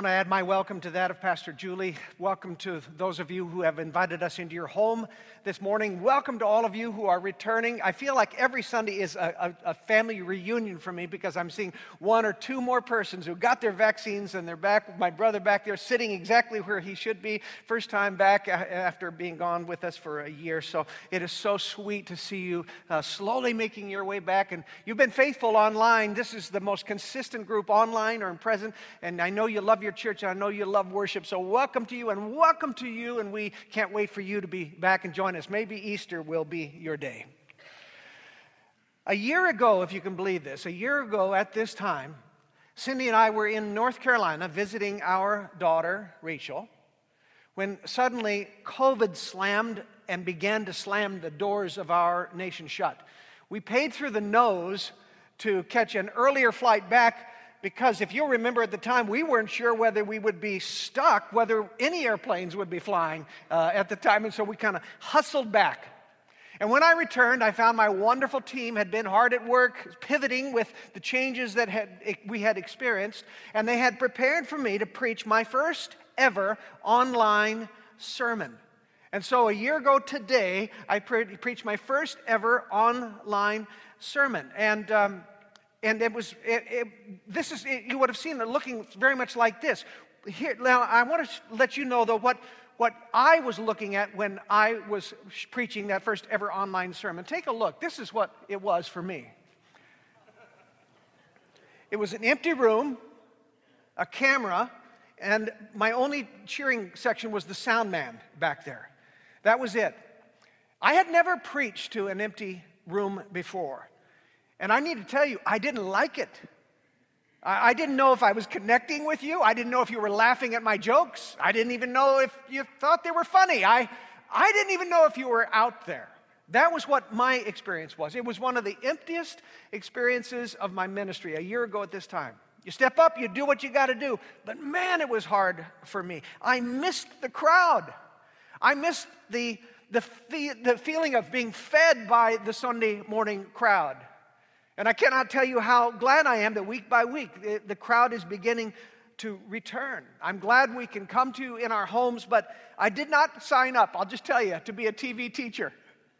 Want to add my welcome to that of Pastor Julie. Welcome to those of you who have invited us into your home this morning. Welcome to all of you who are returning. I feel like every Sunday is a, a, a, family reunion for me because I'm seeing one or two more persons who got their vaccines and they're back. My brother back there sitting exactly where he should be, first time back after being gone with us for a year. So it is so sweet to see you uh, slowly making your way back. And you've been faithful online. This is the most consistent group online or in present. And I know you love love your church. I know you love worship. So, welcome to you and welcome to you. And we can't wait for you to be back and join us. Maybe Easter will be your day. A year ago, if you can believe this, a year ago at this time, Cindy and I were in North Carolina visiting our daughter, Rachel, when suddenly COVID slammed and began to slam the doors of our nation shut. We paid through the nose to catch an earlier flight back because if you'll remember at the time, we weren't sure whether we would be stuck, whether any airplanes would be flying uh, at the time, and so we kind of hustled back. And when I returned, I found my wonderful team had been hard at work pivoting with the changes that had, we had experienced, and they had prepared for me to preach my first ever online sermon. And so a year ago today, I pre- preached my first ever online sermon. And um, and it was, it, it, this is, you would have seen it looking very much like this. Here, now, I want to let you know, though, what, what I was looking at when I was preaching that first ever online sermon. Take a look. This is what it was for me. It was an empty room, a camera, and my only cheering section was the sound man back there. That was it. I had never preached to an empty room before. And I need to tell you, I didn't like it. I, didn't know if I was connecting with you. I didn't know if you were laughing at my jokes. I didn't even know if you thought they were funny. I, I didn't even know if you were out there. That was what my experience was. It was one of the emptiest experiences of my ministry a year ago at this time. You step up, you do what you got to do. But man, it was hard for me. I missed the crowd. I missed the, the, the feeling of being fed by the Sunday morning crowd. And I cannot tell you how glad I am that week by week the, crowd is beginning to return. I'm glad we can come to you in our homes, but I did not sign up, I'll just tell you, to be a TV teacher.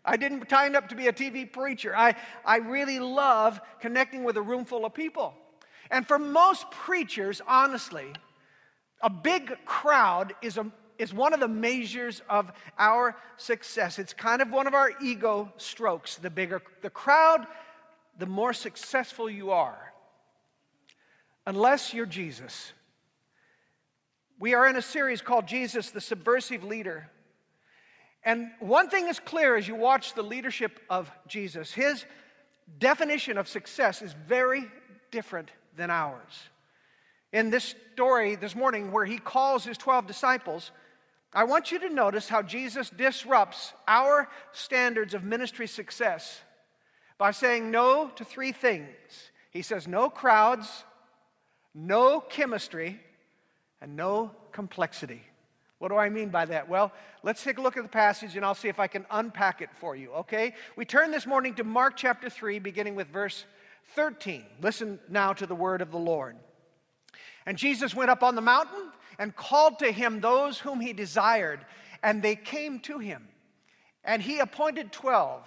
I didn't sign up to be a TV preacher. I, I really love connecting with a room full of people. And for most preachers, honestly, a big crowd is, a, is one of the measures of our success. It's kind of one of our ego strokes. The bigger the crowd, the more successful you are, unless you're Jesus. We are in a series called Jesus, the Subversive Leader. And one thing is clear as you watch the leadership of Jesus his definition of success is very different than ours. In this story this morning, where he calls his 12 disciples, I want you to notice how Jesus disrupts our standards of ministry success by saying no to three things. He says no crowds, no chemistry, and no complexity. What do I mean by that? Well, let's take a look at the passage and I'll see if I can unpack it for you, okay? We turn this morning to Mark chapter 3, beginning with verse 13. Listen now to the word of the Lord. And Jesus went up on the mountain and called to him those whom he desired, and they came to him. And he appointed 12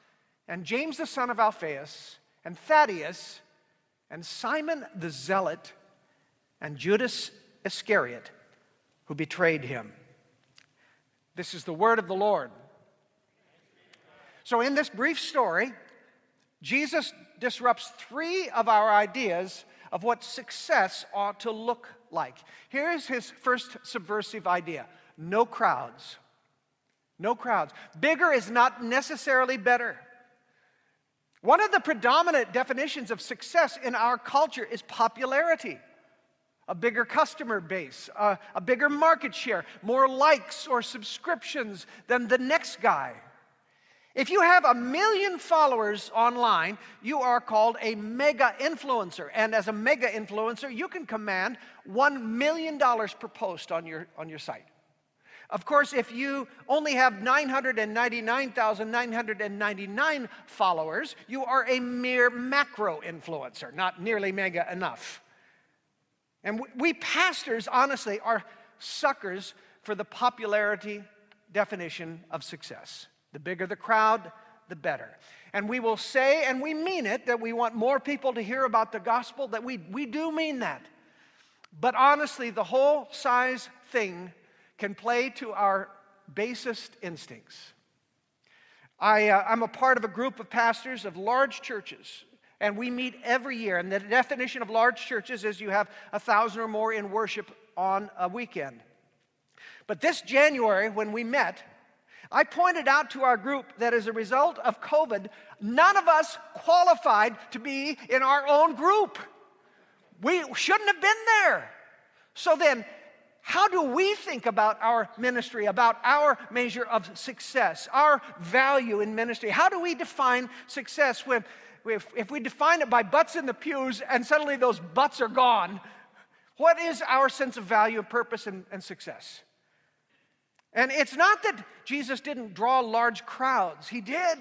and James the son of Alphaeus, and Thaddeus, and Simon the Zealot, and Judas Iscariot, who betrayed him. This is the word of the Lord. So, in this brief story, Jesus disrupts three of our ideas of what success ought to look like. Here's his first subversive idea no crowds. No crowds. Bigger is not necessarily better. One of the predominant definitions of success in our culture is popularity. A bigger customer base, a, a bigger market share, more likes or subscriptions than the next guy. If you have a million followers online, you are called a mega influencer. And as a mega influencer, you can command $1 million per post on your, on your site. Of course, if you only have 999,999 followers, you are a mere macro influencer, not nearly mega enough. And we pastors, honestly, are suckers for the popularity definition of success. The bigger the crowd, the better. And we will say, and we mean it, that we want more people to hear about the gospel, that we, we do mean that. But honestly, the whole size thing can play to our basest instincts. I, uh, I'm a part of a group of pastors of large churches, and we meet every year. And the definition of large churches is you have a thousand or more in worship on a weekend. But this January, when we met, I pointed out to our group that as a result of COVID, none of us qualified to be in our own group. We shouldn't have been there. So then, how do we think about our ministry, about our measure of success, our value in ministry? How do we define success when, if, if we define it by butts in the pews and suddenly those butts are gone? What is our sense of value, and purpose, and, and success? And it's not that Jesus didn't draw large crowds, he did.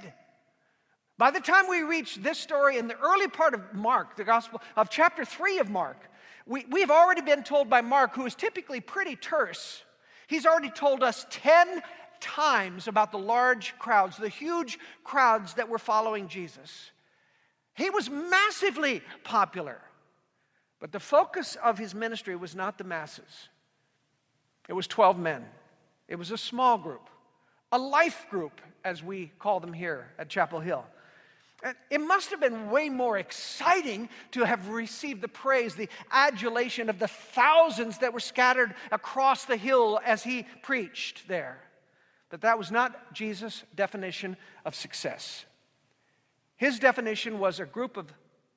By the time we reach this story in the early part of Mark, the Gospel of chapter 3 of Mark, we, we've already been told by Mark, who is typically pretty terse, he's already told us 10 times about the large crowds, the huge crowds that were following Jesus. He was massively popular, but the focus of his ministry was not the masses, it was 12 men. It was a small group, a life group, as we call them here at Chapel Hill. Uh, it must have been way more exciting to have received the praise, the adulation of the thousands that were scattered across the hill as he preached there. But that was not Jesus' definition of success. His definition was a group of,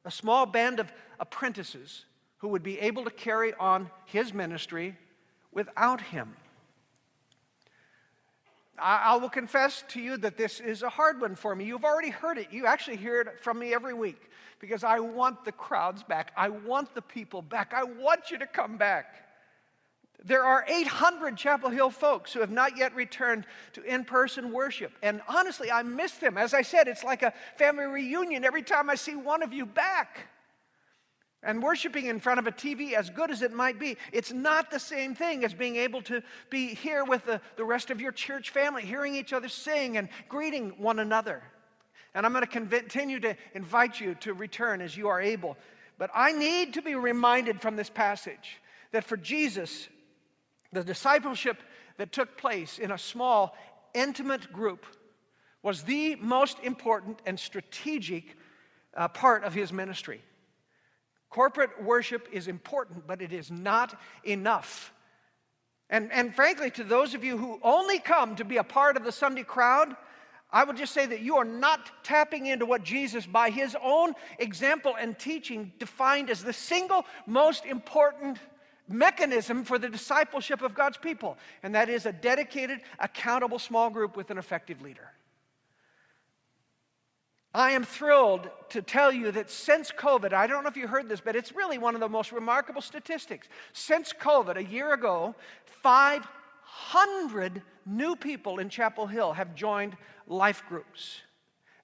a small band of apprentices who would be able to carry on his ministry without him. I, will confess to you that this is a hard one for me. You've already heard it. You actually hear it from me every week because I want the crowds back. I want the people back. I want you to come back. There are 800 Chapel Hill folks who have not yet returned to in person worship. And honestly, I miss them. As I said, it's like a family reunion every time I see one of you back. And worshiping in front of a TV, as good as it might be, it's not the same thing as being able to be here with the, the rest of your church family, hearing each other sing and greeting one another. And I'm going to continue to invite you to return as you are able. But I need to be reminded from this passage that for Jesus, the discipleship that took place in a small, intimate group was the most important and strategic uh, part of his ministry. Corporate worship is important, but it is not enough. And, and frankly, to those of you who only come to be a part of the Sunday crowd, I would just say that you are not tapping into what Jesus, by his own example and teaching, defined as the single most important mechanism for the discipleship of God's people, and that is a dedicated, accountable small group with an effective leader. I am thrilled to tell you that since COVID, I don't know if you heard this, but it's really one of the most remarkable statistics. Since COVID, a year ago, 500 new people in Chapel Hill have joined life groups.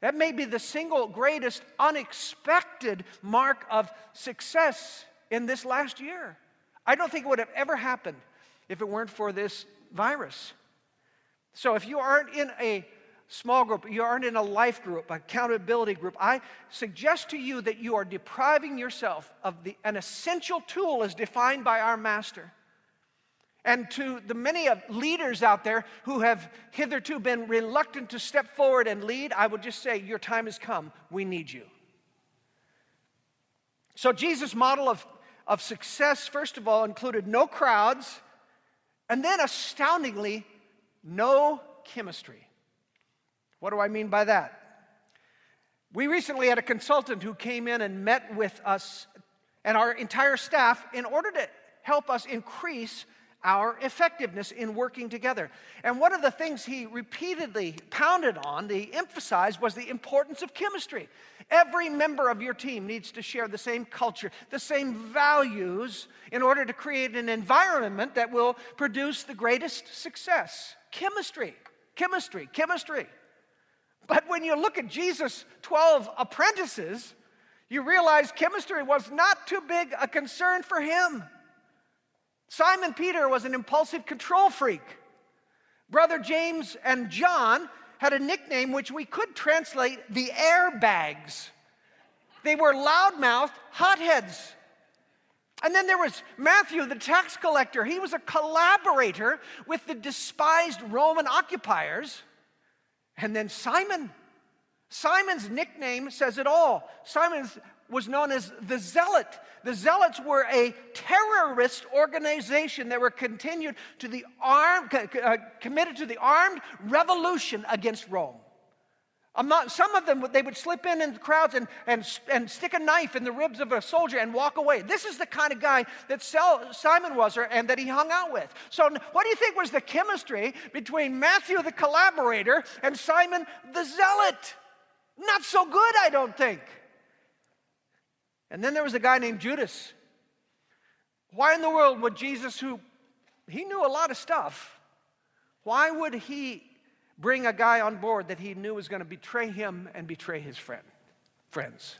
That may be the single greatest unexpected mark of success in this last year. I don't think it would have ever happened if it weren't for this virus. So if you aren't in a small group, you aren't in a life group, accountability group, I suggest to you that you are depriving yourself of the, an essential tool as defined by our Master. And to the many of leaders out there who have hitherto been reluctant to step forward and lead, I would just say, Your time has come. We need you. So, Jesus' model of, of success, first of all, included no crowds, and then astoundingly, no chemistry. What do I mean by that? We recently had a consultant who came in and met with us and our entire staff in order to help us increase our effectiveness in working together. And one of the things he repeatedly pounded on, he emphasized, was the importance of chemistry. Every member of your team needs to share the same culture, the same values, in order to create an environment that will produce the greatest success. Chemistry, chemistry, chemistry. But when you look at Jesus' 12 apprentices, you realize chemistry was not too big a concern for him. Simon Peter was an impulsive control freak. Brother James and John had a nickname which we could translate the airbags. They were loudmouthed hotheads. And then there was Matthew, the tax collector. He was a collaborator with the despised Roman occupiers. And then Simon. Simon's nickname says it all. Simon was known as the Zealot. The Zealots were a terrorist organization that were continued to the armed, uh, committed to the armed revolution against Rome. Not, some of them, they would slip in in the crowds and, and, and stick a knife in the ribs of a soldier and walk away. This is the kind of guy that Simon was and that he hung out with. So, what do you think was the chemistry between Matthew the collaborator and Simon the zealot? Not so good, I don't think. And then there was a guy named Judas. Why in the world would Jesus, who he knew a lot of stuff, why would he bring a guy on board that he knew was going to betray him and betray his friend, friends?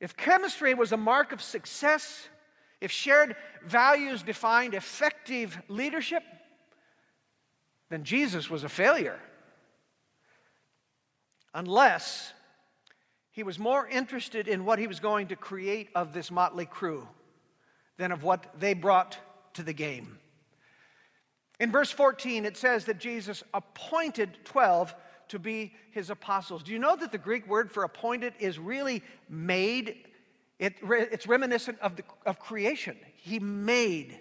If chemistry was a mark of success, if shared values defined effective leadership, then Jesus was a failure. Unless he was more interested in what he was going to create of this motley crew than of what they brought to the game. In verse 14, it says that Jesus appointed 12 to be his apostles. Do you know that the Greek word for appointed is really made? It, it's reminiscent of, the, of creation. He made.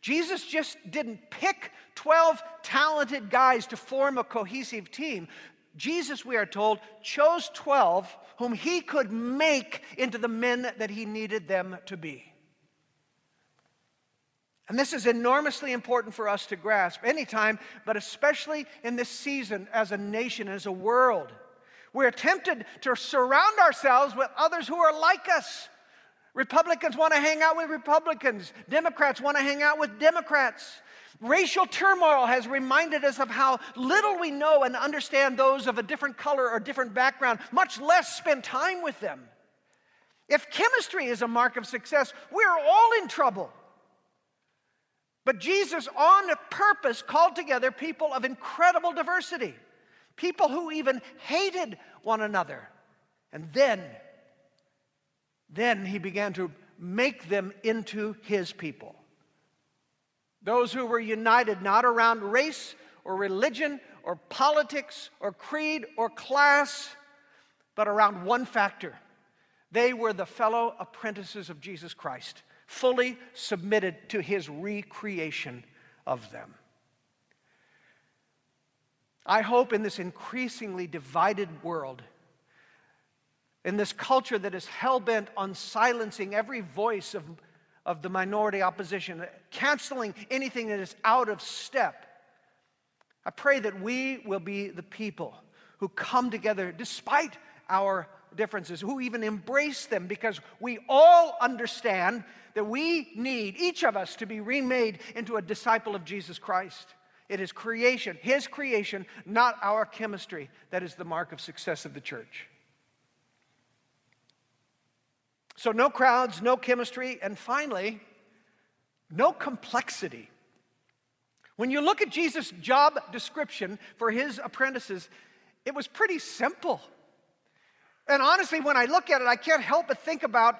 Jesus just didn't pick 12 talented guys to form a cohesive team. Jesus, we are told, chose 12 whom he could make into the men that he needed them to be. And this is enormously important for us to grasp anytime, but especially in this season as a nation, as a world. We're tempted to surround ourselves with others who are like us. Republicans want to hang out with Republicans, Democrats want to hang out with Democrats. Racial turmoil has reminded us of how little we know and understand those of a different color or different background, much less spend time with them. If chemistry is a mark of success, we're all in trouble. But Jesus, on purpose, called together people of incredible diversity, people who even hated one another. And then, then he began to make them into his people. Those who were united not around race or religion or politics or creed or class, but around one factor. They were the fellow apprentices of Jesus Christ, fully submitted to his recreation of them. I hope in this increasingly divided world, in this culture that is hell bent on silencing every voice of of the minority opposition, canceling anything that is out of step. I pray that we will be the people who come together despite our differences, who even embrace them because we all understand that we need, each of us, to be remade into a disciple of Jesus Christ. It is creation, His creation, not our chemistry, that is the mark of success of the church. So, no crowds, no chemistry, and finally, no complexity. When you look at Jesus' job description for his apprentices, it was pretty simple. And honestly, when I look at it, I can't help but think about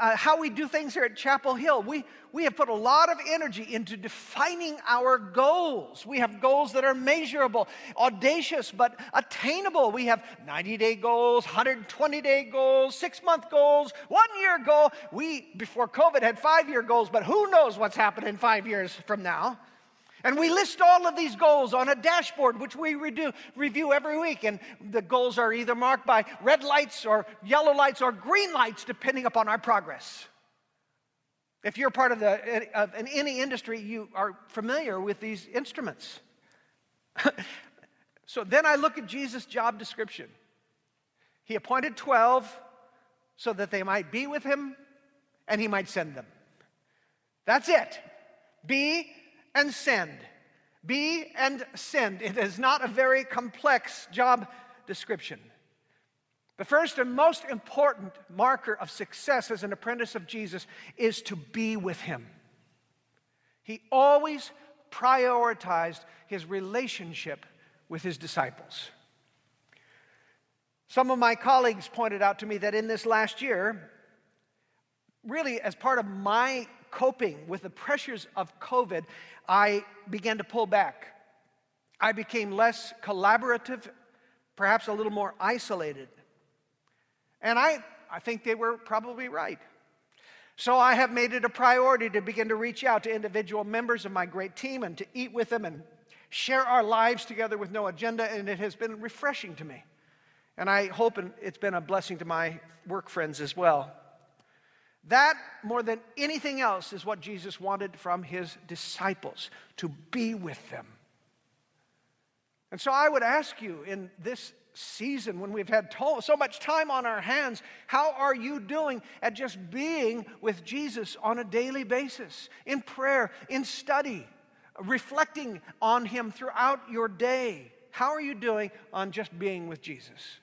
uh, how we do things here at Chapel Hill. We, we have put a lot of energy into defining our goals. We have goals that are measurable, audacious, but attainable. We have 90 day goals, 120 day goals, six month goals, one year goal. We, before COVID, had five year goals, but who knows what's happening five years from now? And we list all of these goals on a dashboard, which we redo, review every week. And the goals are either marked by red lights or yellow lights or green lights, depending upon our progress. If you're part of, the, of in any industry, you are familiar with these instruments. so then I look at Jesus' job description. He appointed 12 so that they might be with him and he might send them. That's it. Be and send. Be and send. It is not a very complex job description. The first and most important marker of success as an apprentice of Jesus is to be with him. He always prioritized his relationship with his disciples. Some of my colleagues pointed out to me that in this last year, really as part of my coping with the pressures of COVID, I began to pull back. I became less collaborative, perhaps a little more isolated. And I, I think they were probably right. So I have made it a priority to begin to reach out to individual members of my great team and to eat with them and share our lives together with no agenda, and it has been refreshing to me. And I hope it's been a blessing to my work friends as well. That, more than anything else, is what Jesus wanted from his disciples to be with them. And so I would ask you in this season when we've had to- so much time on our hands, how are you doing at just being with Jesus on a daily basis, in prayer, in study, reflecting on him throughout your day? How are you doing on just being with Jesus?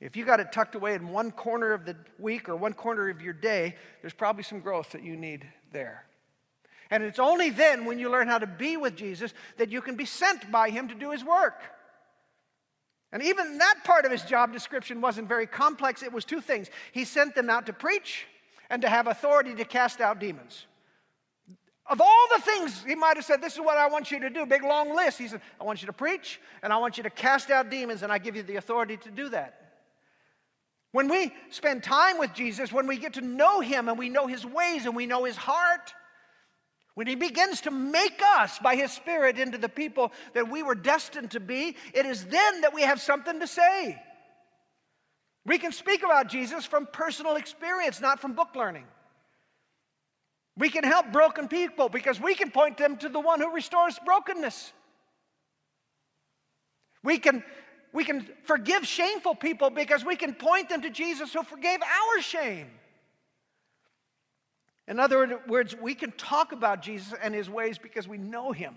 If you got it tucked away in one corner of the week or one corner of your day, there's probably some growth that you need there. And it's only then when you learn how to be with Jesus that you can be sent by him to do his work. And even that part of his job description wasn't very complex. It was two things he sent them out to preach and to have authority to cast out demons. Of all the things he might have said, This is what I want you to do, big long list. He said, I want you to preach and I want you to cast out demons, and I give you the authority to do that. When we spend time with Jesus, when we get to know him and we know his ways and we know his heart, when he begins to make us by his spirit into the people that we were destined to be, it is then that we have something to say. We can speak about Jesus from personal experience, not from book learning. We can help broken people because we can point them to the one who restores brokenness. We can we can forgive shameful people because we can point them to Jesus who forgave our shame. In other words, we can talk about Jesus and his ways because we know him.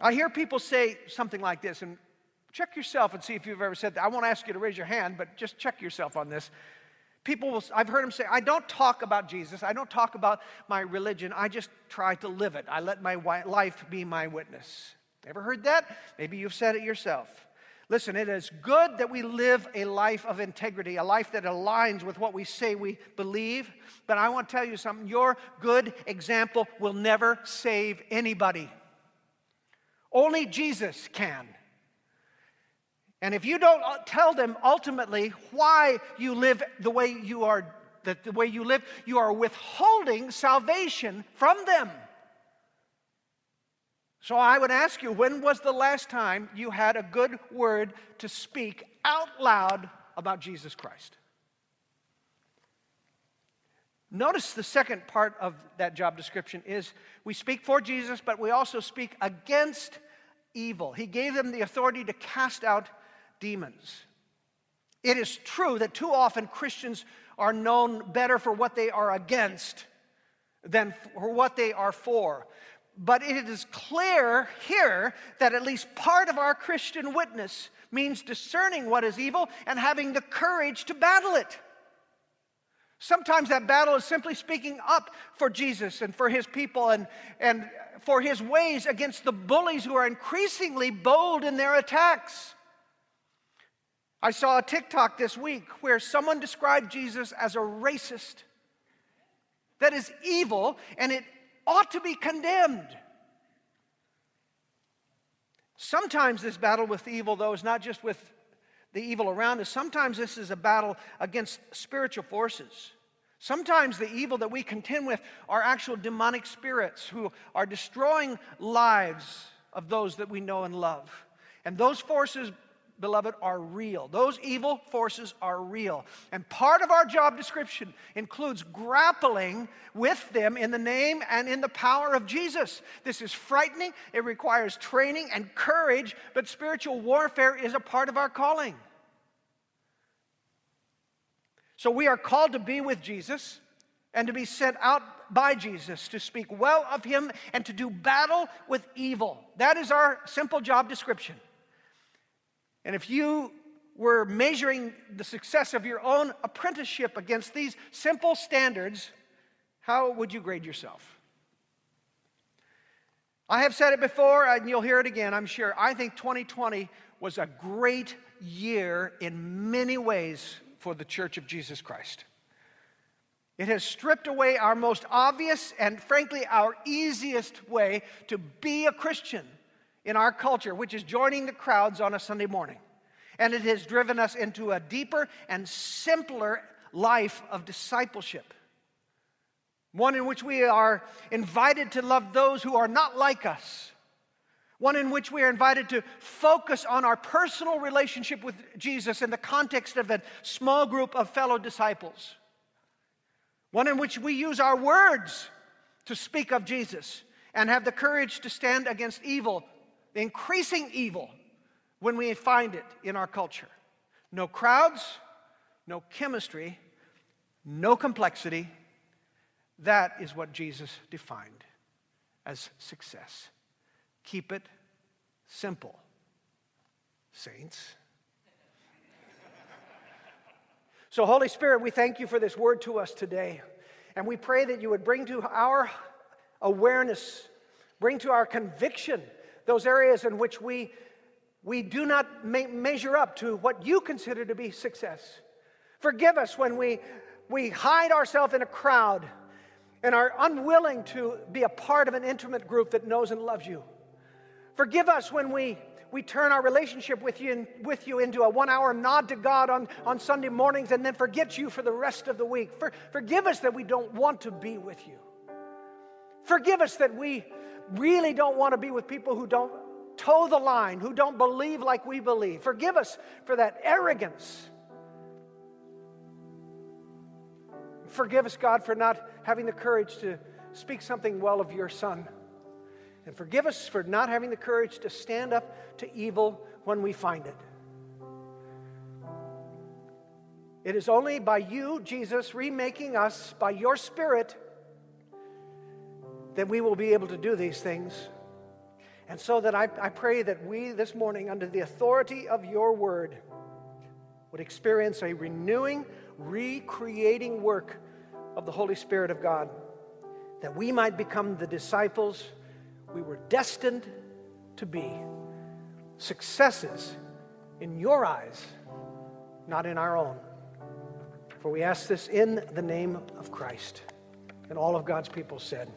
I hear people say something like this, and check yourself and see if you've ever said that. I won't ask you to raise your hand, but just check yourself on this. People will, I've heard them say, I don't talk about Jesus. I don't talk about my religion. I just try to live it. I let my life be my witness. Ever heard that? Maybe you've said it yourself. Listen, it is good that we live a life of integrity, a life that aligns with what we say we believe. But I want to tell you something your good example will never save anybody. Only Jesus can. And if you don't tell them ultimately why you live the way you are, that the way you live, you are withholding salvation from them. So I would ask you, when was the last time you had a good word to speak out loud about Jesus Christ? Notice the second part of that job description is we speak for Jesus, but we also speak against evil. He gave them the authority to cast out demons. It is true that too often Christians are known better for what they are against than for what they are for. But it is clear here that at least part of our Christian witness means discerning what is evil and having the courage to battle it. Sometimes that battle is simply speaking up for Jesus and for his people and, and for his ways against the bullies who are increasingly bold in their attacks. I saw a TikTok this week where someone described Jesus as a racist. That is evil and it ought to be condemned. Sometimes this battle with evil, though, is not just with the evil around us. Sometimes this is a battle against spiritual forces. Sometimes the evil that we contend with are actual demonic spirits who are destroying lives of those that we know and love. And those forces beloved, are real. Those evil forces are real. And part of our job description includes grappling with them in the name and in the power of Jesus. This is frightening, it requires training and courage, but spiritual warfare is a part of our calling. So we are called to be with Jesus and to be sent out by Jesus to speak well of him and to do battle with evil. That is our simple job description. And if you were measuring the success of your own apprenticeship against these simple standards, how would you grade yourself? I have said it before, and you'll hear it again, I'm sure. I think 2020 was a great year in many ways for the Church of Jesus Christ. It has stripped away our most obvious and, frankly, our easiest way to be a Christian in our culture, which is joining the crowds on a Sunday morning. And it has driven us into a deeper and simpler life of discipleship. One in which we are invited to love those who are not like us. One in which we are invited to focus on our personal relationship with Jesus in the context of a small group of fellow disciples. One in which we use our words to speak of Jesus and have the courage to stand against evil increasing evil when we find it in our culture. No crowds, no chemistry, no complexity. That is what Jesus defined as success. Keep it simple, saints. So, Holy Spirit, we thank you for this word to us today. And we pray that you would bring to our awareness, bring to our conviction those areas in which we, we do not measure up to what you consider to be success. Forgive us when we, we hide ourselves in a crowd and are unwilling to be a part of an intimate group that knows and loves you. Forgive us when we, we turn our relationship with you, with you into a one hour nod to God on, on Sunday mornings and then forget you for the rest of the week. For, forgive us that we don't want to be with you. Forgive us that we really don't want to be with people who don't toe the line, who don't believe like we believe. Forgive us for that arrogance. Forgive us, God, for not having the courage to speak something well of your Son. And forgive us for not having the courage to stand up to evil when we find it. It is only by you, Jesus, remaking us by your Spirit that we will be able to do these things. And so that I, I pray that we this morning, under the authority of your word, would experience a renewing, recreating work of the Holy Spirit of God, that we might become the disciples we were destined to be. Successes in your eyes, not in our own. For we ask this in the name of Christ. And all of God's people said,